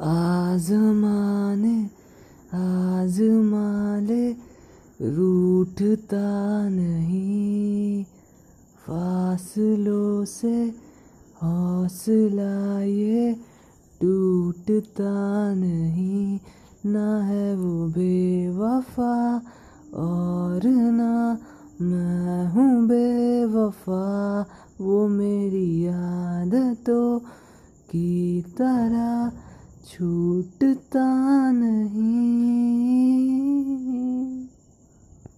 आजमाने, आजमाले रूठता नहीं। फासलों से हौसला ये टूटता नहीं। ना है वो बेवफा और ना मैं हूँ बेवफा। वो मेरी आदतों की तरह छूटता